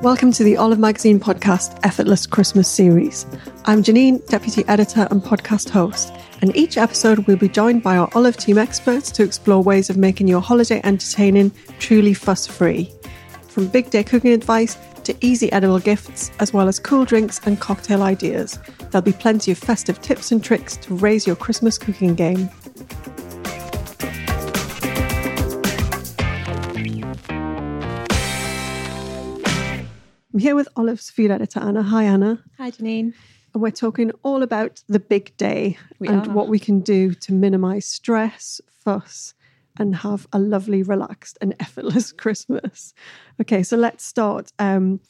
Welcome to the Olive Magazine podcast Effortless Christmas series. I'm Janine, Deputy Editor and podcast host, and each episode we'll be joined by our Olive team experts to explore ways of making your holiday entertaining truly fuss free. From big day cooking advice to easy edible gifts, as well as cool drinks and cocktail ideas, there'll be plenty of festive tips and tricks to raise your Christmas cooking game. I'm here with Olive's food editor, Anna. Hi, Anna. Hi, Janine. And we're talking all about the big day We and are. what we can do to minimize stress, fuss, and have a lovely, relaxed, and effortless Christmas. Okay, so let's start. Um,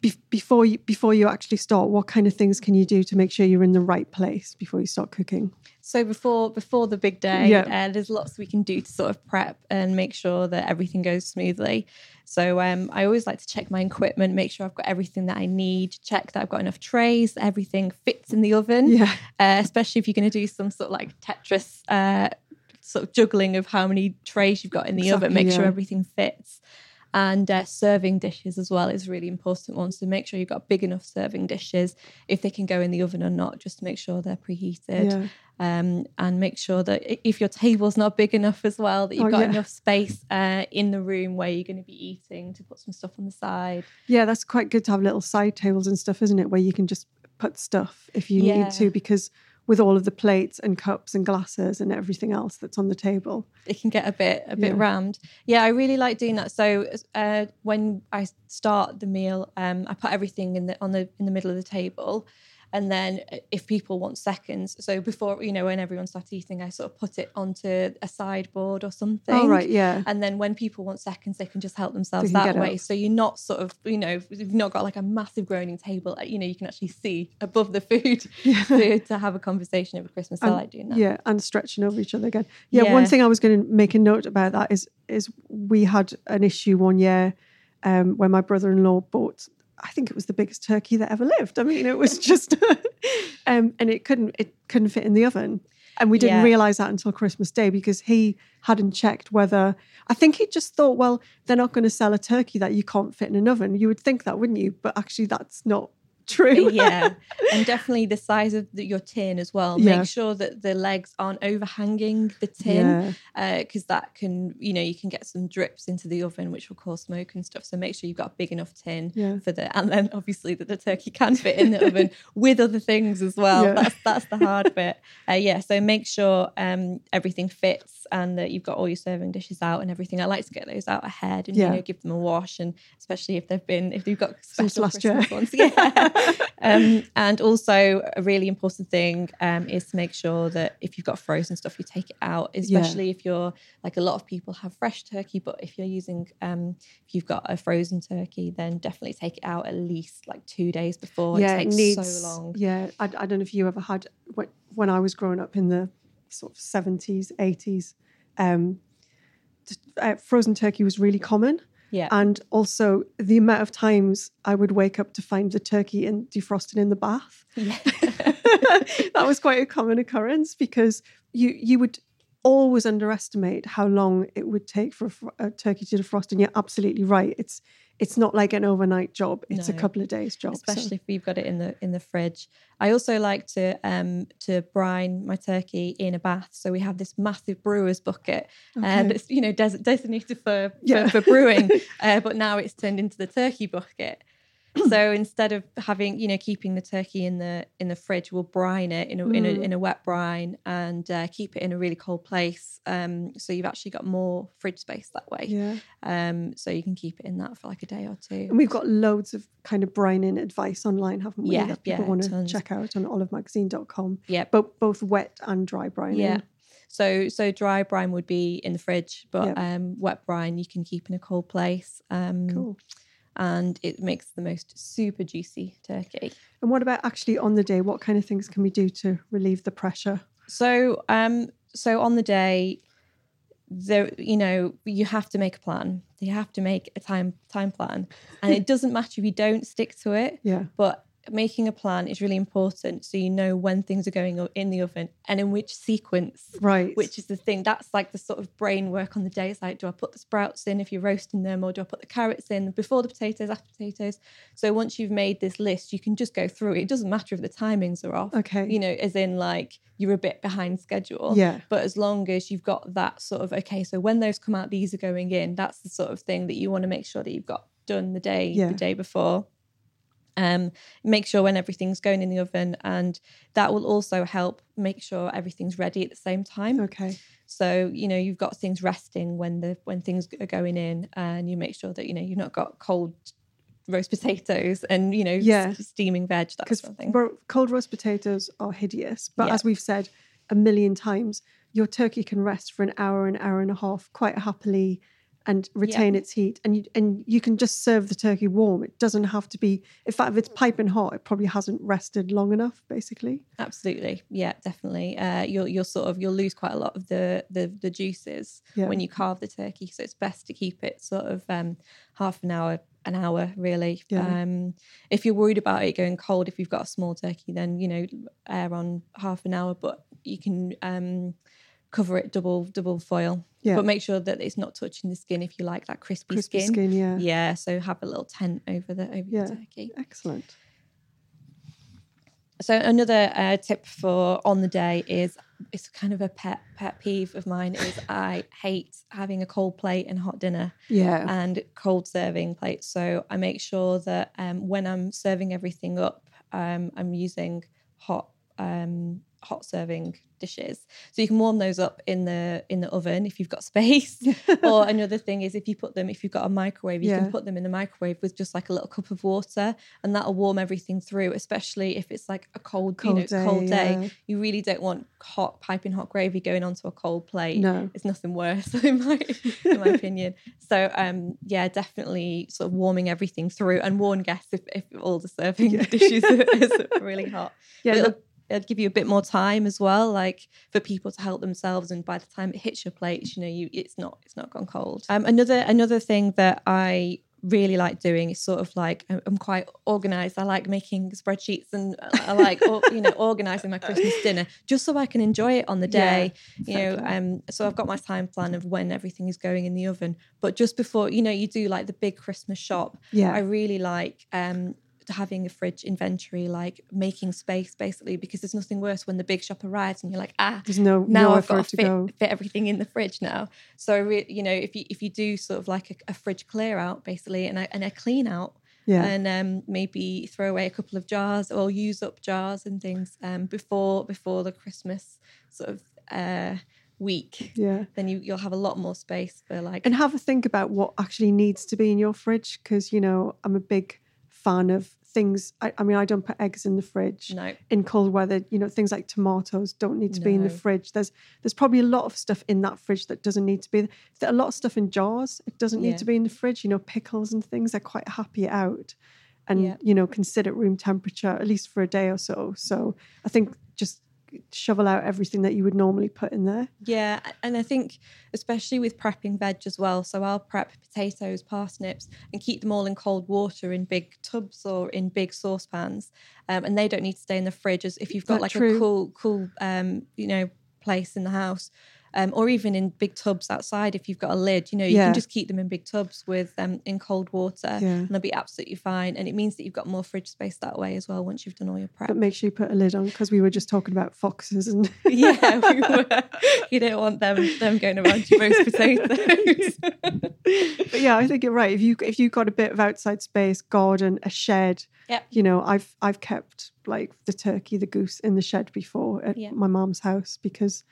be- before you before you actually start, what kind of things can you do to make sure you're in the right place before you start cooking? So before before the big day, Yeah. uh, there's lots we can do to sort of prep and make sure that everything goes smoothly. So um, I always like to check my equipment, make sure I've got everything that I need, check that I've got enough trays, everything fits in the oven. Yeah. Uh, especially if you're going to do some sort of like Tetris uh, sort of juggling of how many trays you've got in the oven, Exactly, make sure everything fits. And uh, serving dishes as well is really important one. So make sure you've got big enough serving dishes, if they can go in the oven or not, just to make sure they're preheated. Yeah. Um, and make sure that if your table's not big enough as well, that you've Oh, got yeah. enough space uh, in the room where you're going to be eating to put some stuff on the side. Yeah, that's quite good to have little side tables and stuff, isn't it? Where you can just put stuff if you Yeah. need to, because with all of the plates and cups and glasses and everything else that's on the table. it can get a bit a bit Yeah. rammed. Yeah, I really like doing that. So uh, when I start the meal, um, I put everything in the on the in the middle of the table, and then uh, if people want seconds, so before you know when everyone starts eating, I sort of put it onto a sideboard or something. Oh, right, yeah. And then when people want seconds, they can just help themselves that way. up. So you're not sort of, you know, you've not got like a massive groaning table, uh, you know, you can actually see above the food to, to have a conversation over Christmas. I like doing that. Yeah, and stretching over each other again. Yeah, one thing I was going to make a note about that is is we had an issue one year um, when my brother-in-law bought. I think it was the biggest turkey that ever lived. I mean, it was just, um, and it couldn't it couldn't fit in the oven, and we didn't Yeah. realize that until Christmas Day because he hadn't checked whether. I think he just thought, well, they're not going to sell a turkey that you can't fit in an oven. You would think that, wouldn't you? But actually, that's not true. yeah, and definitely the size of the, your tin as well. Yeah. Make sure that the legs aren't overhanging the tin yeah. because that can, you know, you can get some drips into the oven, which will cause smoke and stuff. So make sure you've got a big enough tin Yeah. for the, and then obviously that the turkey can fit in the oven with other things as well. That's that's the hard bit. Uh, yeah, so make sure um, everything fits and that you've got all your serving dishes out and everything. I like to get those out ahead and Yeah. you know give them a wash and especially if they've been if they've got Since special last year. Christmas ones. Yeah. um, and also a really important thing um, is to make sure that if you've got frozen stuff, you take it out, especially if you're like a lot of people have fresh turkey, but if you're using um, if you've got a frozen turkey, then definitely take it out at least like two days before. yeah, it takes needs, so long. Yeah, I, I don't know if you ever had when, I was growing up in the sort of seventies, eighties. Um, uh, frozen turkey was really common, Yeah. and also the amount of times I would wake up to find the turkey in defrosted in the bath. yeah. that was quite a common occurrence because you you would always underestimate how long it would take for a, fr- a turkey to defrost, and you're absolutely right. It's it's not like an overnight job; it's a couple of days job. so- especially if you've got it in the in the fridge. I also like to um to brine my turkey in a bath. So we have this massive brewer's bucket uh, Okay. that's you know des- designated for Yeah. for, for brewing, uh, but now it's turned into the turkey bucket. so instead of having you know keeping the turkey in the in the fridge, we'll brine it in a in a, Mm. in a wet brine and uh, keep it in a really cold place. Um, so you've actually got more fridge space that way. yeah. Um, so you can keep it in that for like a day or two. And we've got loads of kind of brining advice online, haven't we? Yeah, that people yeah, want to check out on olivemagazine.com. Yeah. Both both wet and dry brining. Yeah. So so dry brine would be in the fridge, but Yeah. um, wet brine you can keep in a cold place. Um, Cool. And it makes the most super juicy turkey. And what about actually on the day? What kind of things can we do to relieve the pressure? So, um, so on the day, there, you know, you have to make a plan. You have to make a time time plan, and it doesn't matter if you don't stick to it. Yeah. But making a plan is really important so you know when things are going in the oven and in which sequence right. which is the thing. That's like the sort of brain work on the day. It's like do i put the sprouts in if you're roasting them or do i put the carrots in before the potatoes after potatoes? So once you've made this list you can just go through it. It doesn't matter if the timings are off okay. you know as in like you're a bit behind schedule. Yeah. But as long as you've got that sort of okay so when those come out these are going in that's the sort of thing that you want to make sure that you've got done the day Yeah. the day before um, make sure when everything's going in the oven and that will also help make sure everything's ready at the same time okay so you know you've got things resting when the when things are going in and you make sure that you know you've not got cold roast potatoes and you know Yeah. steaming veg that because sort of thing cold roast potatoes are hideous but Yeah. as we've said a million times your turkey can rest for an hour an hour and a half quite happily and retain its heat and you and you can just serve the turkey warm it doesn't have to be in fact if it's piping hot it probably hasn't rested long enough basically Absolutely, yeah, definitely. Uh, you'll you'll sort of you'll lose quite a lot of the the, the juices Yeah. when you carve the turkey, so it's best to keep it sort of um, half an hour, an hour, really. Yeah. Um, if you're worried about it going cold, if you've got a small turkey, then you know air on half an hour, but you can um, cover it double double foil. Yeah. But make sure that it's not touching the skin if you like that crispy, crispy skin. skin, yeah Yeah, so have a little tent over the over Yeah. the turkey. excellent So another uh, tip for on the day is it's kind of a pet pet peeve of mine is I hate having a cold plate and hot dinner yeah and cold serving plates. So I make sure that um, when I'm serving everything up, um, I'm using hot um, hot serving dishes. So you can warm those up in the in the oven if you've got space. or another thing is if you put them if you've got a microwave, you Yeah. can put them in the microwave with just like a little cup of water, and that'll warm everything through. Especially if it's like a cold, you know, Cold day, cold day. yeah. You really don't want hot piping hot gravy going onto a cold plate no it's nothing worse in my in my opinion. So um yeah, definitely sort of warming everything through and warn guests if, if all the serving Yeah. dishes are, is really hot. yeah it'll, give you a bit more time as well, like for people to help themselves. And by the time it hits your plates, you know, you it's not it's not gone cold. Um, another another thing that I really like doing is sort of like I'm- quite organized. I like making spreadsheets and I like or, you know organizing my Christmas dinner just so I can enjoy it on the Yeah, day. you know, exactly. um, so I've got my time plan of when everything is going in the oven. But just before, you know, you do like the big Christmas shop. yeah I really like um having a fridge inventory, like making space basically, because there's nothing worse when the big shop arrives and you're like, ah, there's no now nowhere I've got to fit, go. fit everything in the fridge now. So you know, if you if you do sort of like a, a fridge clear out basically and a, and a clean out, yeah. and um, maybe throw away a couple of jars or use up jars and things um, before before the Christmas sort of uh, week, yeah. then you you'll have a lot more space for like and have a think about what actually needs to be in your fridge because you know i'm a big fan of things I, I mean i don't put eggs in the fridge no. in cold weather. You know things like tomatoes don't need to be in the fridge. There's there's probably a lot of stuff in that fridge that doesn't need to be there. A lot of stuff in jars it doesn't Yeah. need to be in the fridge. You know pickles and things they're quite happy out and Yeah. you know consider room temperature at least for a day or so. So i think just shovel out everything that you would normally put in there Yeah, and I think especially with prepping veg as well. So I'll prep potatoes, parsnips, and keep them all in cold water in big tubs or in big saucepans, um, and they don't need to stay in the fridge. As if you've got like true? a cool, cool, um, you know, place in the house. Um, or even in big tubs outside, if you've got a lid, you know, you Yeah. can just keep them in big tubs with um, in cold water, Yeah. and they'll be absolutely fine. And it means that you've got more fridge space that way as well once you've done all your prep. but make sure you put a lid on because we were just talking about foxes and yeah, we were. You don't want them them going around your roast potatoes. but yeah, I think you're right. If you if you've got a bit of outside space, garden, a shed, Yep. you know, I've I've kept like the turkey, the goose in the shed before at Yeah. my mom's house because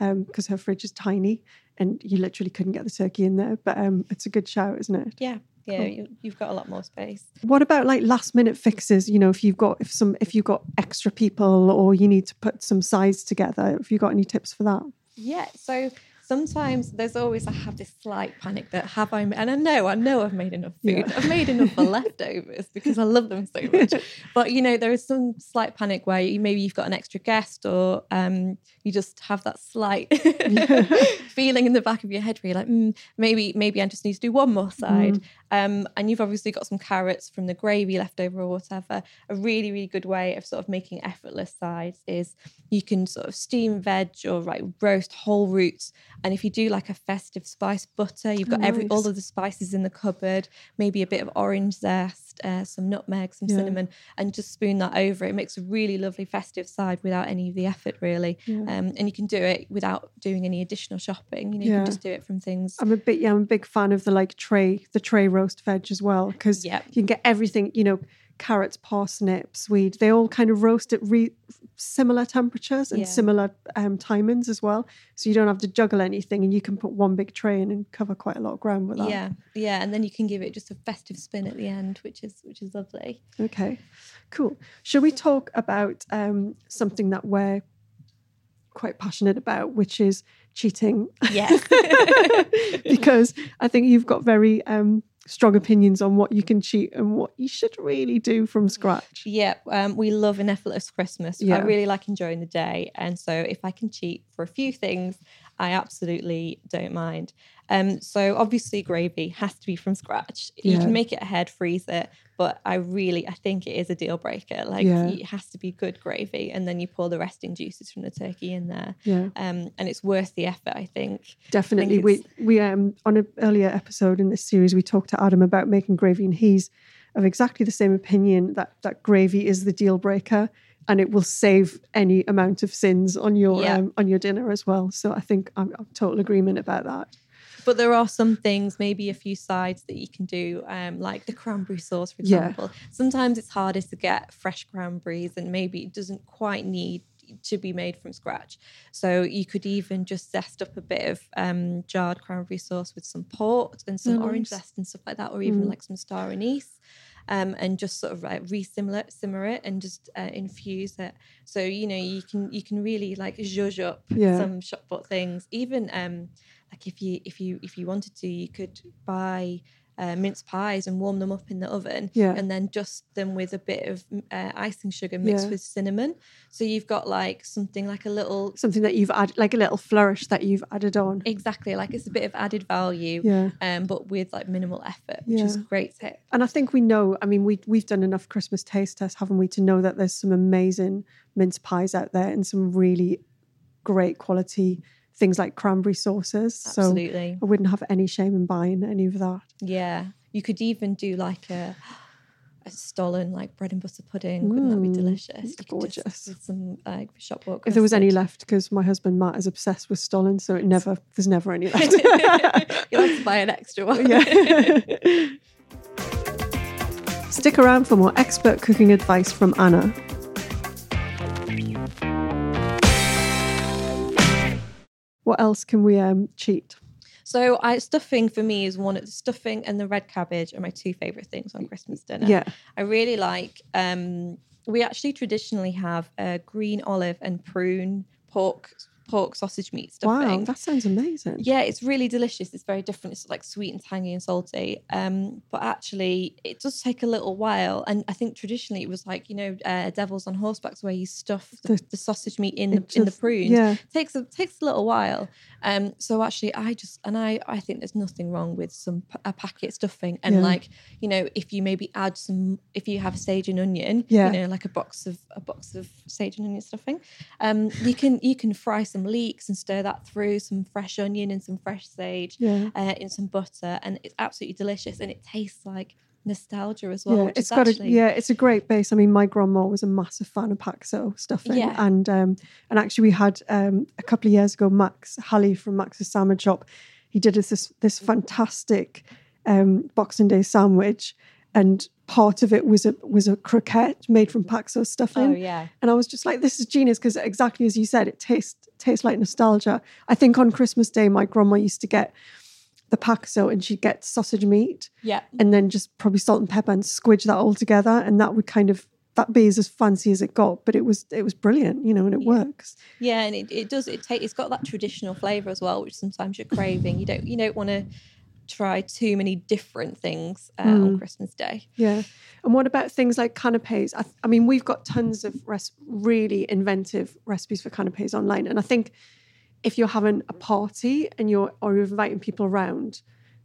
um because her fridge is tiny and you literally couldn't get the turkey in there. But um it's a good shout, isn't it? yeah, yeah, Cool. you, you've got a lot more space. What about like last minute fixes? You know, if you've got if some if you've got extra people or you need to put some sides together, have you got any tips for that? Yeah, so sometimes there's always I have this slight panic that have I and I know I know I've made enough food. Yeah. I've made enough for leftovers because I love them so much. but you know there is some slight panic where you, maybe you've got an extra guest or um, you just have that slight feeling in the back of your head where you're like mm, maybe maybe I just need to do one more side. Mm. Um, and you've obviously got some carrots from the gravy left over or whatever. A really really good way of sort of making effortless sides is you can sort of steam veg or like roast whole roots and if you do like a festive spice butter, you've got nice. every all of the spices in the cupboard, maybe a bit of orange zest, uh, some nutmeg, some yeah. cinnamon, and just spoon that over. It makes a really lovely festive side without any of the effort, really. Yeah. Um, and you can do it without doing any additional shopping. You know, yeah. you can just do it from things. I'm a bit, yeah, I'm a big fan of the like tray, the tray roast veg as well, because you can get everything, you know carrots, parsnips, swede, they all kind of roast at re- similar temperatures and yeah. similar um, timings as well. So you don't have to juggle anything and you can put one big tray in and cover quite a lot of ground with that. Yeah, yeah. And then you can give it just a festive spin at the end, which is which is lovely. Okay, cool. Shall we talk about um, something that we're quite passionate about, which is cheating? Yes. because I think you've got very um, strong opinions on what you can cheat and what you should really do from scratch. Yeah, um, we love an effortless Christmas. Yeah. I really like enjoying the day. And so if I can cheat for a few things, I absolutely don't mind. Um, so obviously gravy has to be from scratch. Yeah. You can make it ahead, freeze it, but I really I think it is a deal breaker. Like yeah. it has to be good gravy, and then you pour the resting juices from the turkey in there. Yeah, um, and it's worth the effort. I think. Definitely, I think we we um on an earlier episode in this series we talked to Adam about making gravy, and he's of exactly the same opinion that that gravy is the deal breaker and it will save any amount of sins on your yeah. um, on your dinner as well. So I think I'm, I'm total agreement about that. But there are some things, maybe a few sides that you can do, um, like the cranberry sauce, for example. Yeah. Sometimes it's harder to get fresh cranberries, and maybe it doesn't quite need to be made from scratch. So you could even just zest up a bit of um, jarred cranberry sauce with some port and some nice. orange zest and stuff like that, or even mm. like some star anise um, and just sort of like re-simmer simmer it and just uh, infuse it. So you know you can you can really like zhuzh up yeah. some shop bought things. Even um, like if you if you if you wanted to, you could buy uh, mince pies and warm them up in the oven yeah. and then dust them with a bit of uh, icing sugar mixed yeah. with cinnamon so you've got like something like a little something that you've added like a little flourish that you've added on exactly like it's a bit of added value yeah um but with like minimal effort which yeah. is great tip and i think we know i mean we, we've done enough christmas taste tests haven't we to know that there's some amazing mince pies out there and some really great quality things like cranberry sauces. Absolutely. So I wouldn't have any shame in buying any of that. Yeah. You could even do like a a stollen like bread and butter pudding. Wouldn't that be mm, delicious? Gorgeous. some like shop walk. If there was any left, because my husband Matt is obsessed with stollen, so it never there's never any left. You'll have to buy an extra one. Yeah. Stick around for more expert cooking advice from Anna. What else can we um, cheat? So I stuffing for me is one of the stuffing and the red cabbage are my two favorite things on Christmas dinner. Yeah. I really like um we actually traditionally have a green olive and prune pork pork sausage meat stuffing. Wow, that sounds amazing. Yeah, it's really delicious. It's very different. It's like sweet and tangy and salty. Um, but actually, it does take a little while. And I think traditionally it was like you know, uh, Devils on Horsebacks where you stuff the, the, sausage meat in the, just, in the prunes. Yeah, it takes a takes a little while. Um, so actually, I just and I I think there's nothing wrong with some a packet stuffing and yeah. like you know if you maybe add some if you have sage and onion, yeah. you know like a box of a box of sage and onion stuffing, um, you can you can fry some leeks and stir that through some fresh onion and some fresh sage yeah. uh, in some butter, and it's absolutely delicious. And it tastes like nostalgia as well. Yeah, it's got actually... a yeah, it's a great base. I mean, my grandma was a massive fan of Paxo stuffing, yeah. and um, and actually we had um, a couple of years ago Max Halley from Max's Sandwich Shop. He did us this this fantastic um, Boxing Day sandwich, and part of it was a was a croquette made from Paxo stuffing. Oh yeah. And I was just like, this is genius because exactly as you said, it tastes tastes like nostalgia. I think on Christmas Day, my grandma used to get the Paxo and she'd get sausage meat. Yeah. And then just probably salt and pepper and squidge that all together. And that would kind of that be is as fancy as it got, but it was it was brilliant, you know, and it Yeah. works. Yeah, and it, it does. It take. It's got that traditional flavour as well, which sometimes you're craving. You don't. You don't want to try too many different things uh, on Christmas Day. Yeah. And what about things like canapes? I, th- I mean, we've got tons of res- really inventive recipes for canapes online, and I think if you're having a party and you're or you're inviting people around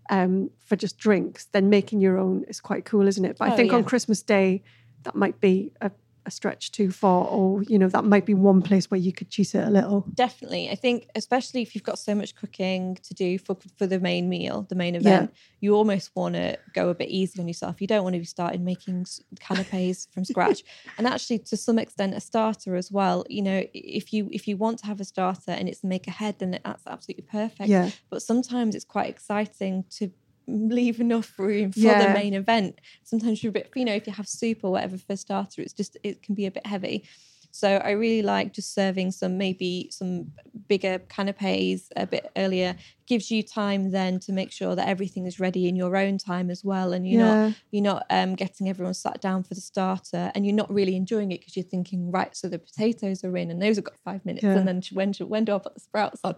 um, for just drinks, then making your own is quite cool, isn't it? But I Oh, think on. Christmas Day, that might be a, a stretch too far, or you know, that might be one place where you could cheat it a little. Definitely, I think especially if you've got so much cooking to do for for the main meal, the main event, you almost want to go a bit easy on yourself. You don't want to be starting making canapes from scratch, and actually to some extent a starter as well. You know, if you if you want to have a starter and it's make ahead, then that's absolutely perfect. Yeah. But sometimes it's quite exciting to leave enough room for Yeah. the main event. Sometimes you're a bit, you know, if you have soup or whatever for starter, it's just it can be a bit heavy. So I really like just serving some maybe some bigger canapes a bit earlier. Gives you time then to make sure that everything is ready in your own time as well, and you're Yeah. not you're not um, getting everyone sat down for the starter, and you're not really enjoying it because you're thinking, right, so the potatoes are in, and those have got five minutes, Yeah. and then when do- when do I put the sprouts on?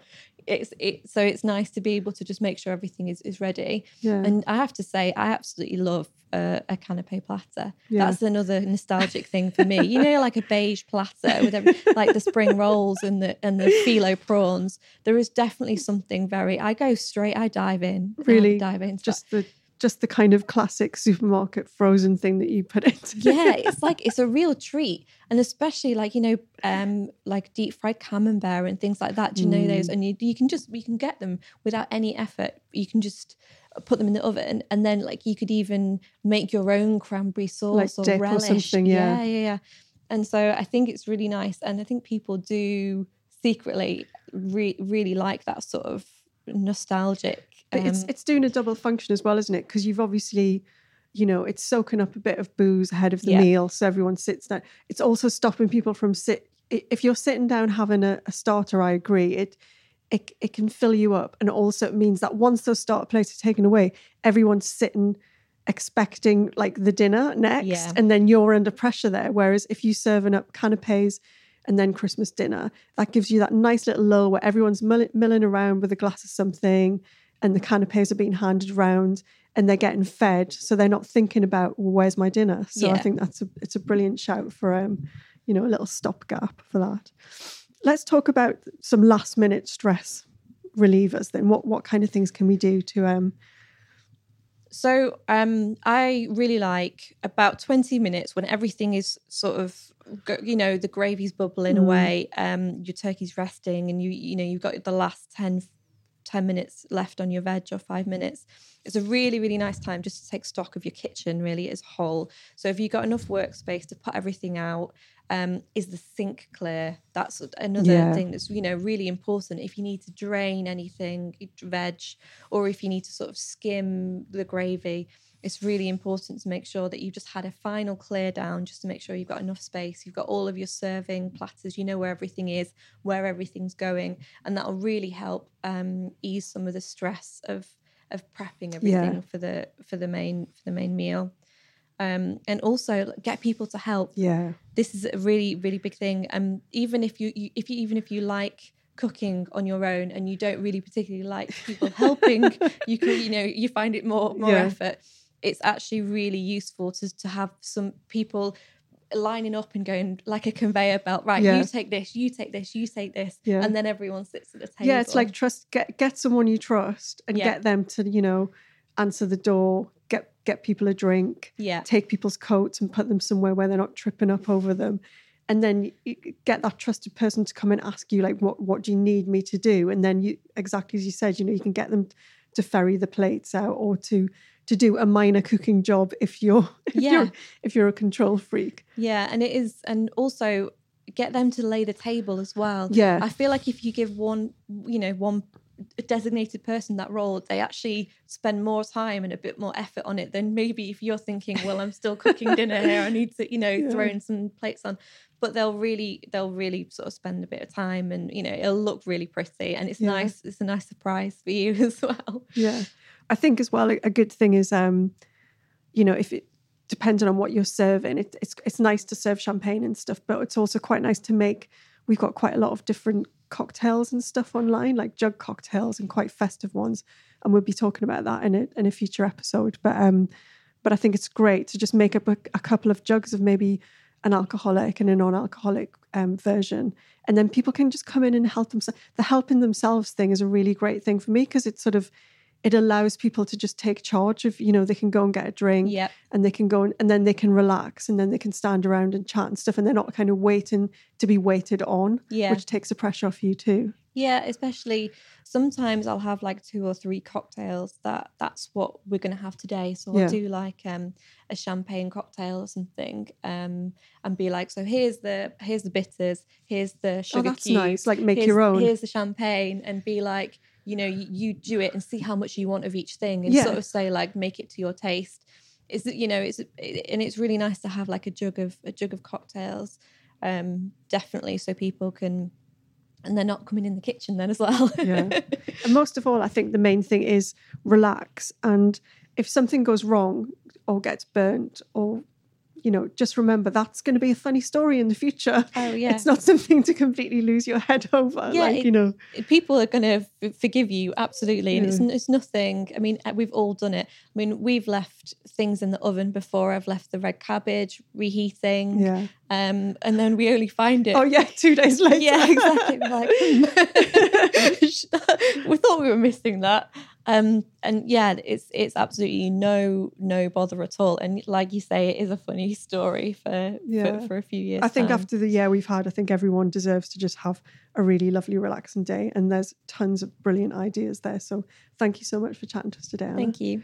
It's it, so it's nice to be able to just make sure everything is is ready. Yeah. And I have to say, I absolutely love uh, a canapé platter. Yeah. That's another nostalgic thing for me. You know, like a beige platter with every, like the spring rolls and the and the phyllo prawns. There is definitely something very. I go straight. I dive in. Really, dive in. just the just the kind of classic supermarket frozen thing that you put into. yeah, it's like it's a real treat, and especially like you know, um, like deep fried camembert and things like that. Do you know those? Mm. And you you can just you can get them without any effort. You can just put them in the oven, and then like you could even make your own cranberry sauce or dip or relish. something, yeah. yeah, yeah, yeah. And so I think it's really nice, and I think people do secretly re- really like that sort of nostalgic. But it's um, it's doing a double function as well, isn't it? Because you've obviously, you know, it's soaking up a bit of booze ahead of the Yeah. meal, so everyone sits down. It's also stopping people from sit. If you're sitting down having a, a starter, I agree. It it it can fill you up, and also it means that once those starter plates are taken away, everyone's sitting expecting like the dinner next, Yeah. and then you're under pressure there. Whereas if you're serving up canapes and then Christmas dinner, that gives you that nice little lull where everyone's mill- milling around with a glass of something and the canapes are being handed around and they're getting fed. So they're not thinking about, well, where's my dinner? So I think that's a, it's a brilliant shout for, um, you know, a little stopgap for that. Let's talk about some last minute stress relievers then. What, what kind of things can we do to, um, So um, I really like about 20 minutes when everything is sort of, you know, the gravy's bubbling away, um, your turkey's resting, and you, you know, you've got the last 10, 10 minutes left on your veg or five minutes. It's a really, really nice time just to take stock of your kitchen really as a whole. So if you've got enough workspace to put everything out, um, is the sink clear? That's another Yeah. thing that's you know really important. If you need to drain anything, veg, or if you need to sort of skim the gravy, it's really important to make sure that you've just had a final clear down, just to make sure you've got enough space. You've got all of your serving platters. You know where everything is, where everything's going, and that'll really help um, ease some of the stress of of prepping everything for the for the main for the main meal. Um, and also get people to help yeah, this is a really really big thing um even if you, you if you even if you like cooking on your own and you don't really particularly like people helping you can you know you find it more more Yeah. effort it's actually really useful to to have some people lining up and going like a conveyor belt right Yeah. you take this you take this you take this Yeah. and then everyone sits at the table yeah, it's like trust, get, get someone you trust and Yeah. get them to, you know, answer the door, get, get people a drink. yeah take people's coats and put them somewhere where they're not tripping up over them and then get that trusted person to come and ask you like what what do you need me to do and then you exactly as you said you know you can get them to ferry the plates out or to to do a minor cooking job if you're if Yeah. you're if you're a control freak Yeah, and it is, and also get them to lay the table as well. Yeah. I feel like if you give one, you know, one designated person that role, they actually spend more time and a bit more effort on it than maybe if you're thinking, well, I'm still cooking dinner here, I need to, you know, throw in some plates on. But they'll really, they'll really sort of spend a bit of time, and you know, it'll look really pretty, and it's Yeah. nice. It's a nice surprise for you as well. Yeah. I think as well a, good thing is um, you know, if it depending on what you're serving, it, it's it's nice to serve champagne and stuff, but it's also quite nice to make. We've got quite a lot of different cocktails and stuff online, like jug cocktails and quite festive ones, and we'll be talking about that in a in a future episode. But um, but I think it's great to just make up a, a couple of jugs of maybe an alcoholic and a non-alcoholic um, version, and then people can just come in and help themselves. The helping themselves thing is a really great thing for me because it's sort of it allows people to just take charge of you know they can go and get a drink Yep. and they can go and, and then they can relax and then they can stand around and chat and stuff and they're not kind of waiting to be waited on Yeah. which takes the pressure off you too Yeah, especially sometimes I'll have like two or three cocktails that that's what we're going to have today. So Yeah. I'll do like um a champagne cocktail or something um and be like so here's the here's the bitters, here's the sugar oh that's cubes, nice like make your own here's the champagne and be like you know you, you do it and see how much you want of each thing and Yeah. sort of say like make it to your taste. Is that you know it's and it's really nice to have like a jug of a jug of cocktails um definitely so people can and they're not coming in the kitchen then as well. Yeah. and most of all i think the main thing is relax and if something goes wrong or gets burnt or you know just remember that's going to be a funny story in the future. Oh yeah. it's not something to completely lose your head over Yeah, like it- you know. people are going to f- forgive you absolutely and it's, it's nothing i mean uh, we've all done it. I mean we've left things in the oven before i've left the red cabbage reheating yeah. um and then we only find it oh yeah two days later. Yeah exactly like we thought we were missing that um and yeah it's it's absolutely no no bother at all and like you say it is a funny story for Yeah. for, for a few years I think time. after the year we've had, I think everyone deserves to just have a really lovely, relaxing day. And there's tons of brilliant ideas there. So thank you so much for chatting to us today. Anna. thank you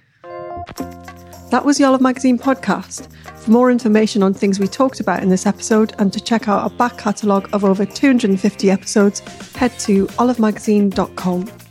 That was the Olive Magazine podcast. For more information on things we talked about in this episode and to check out our back catalogue of over 250 episodes, head to olivemagazine.com.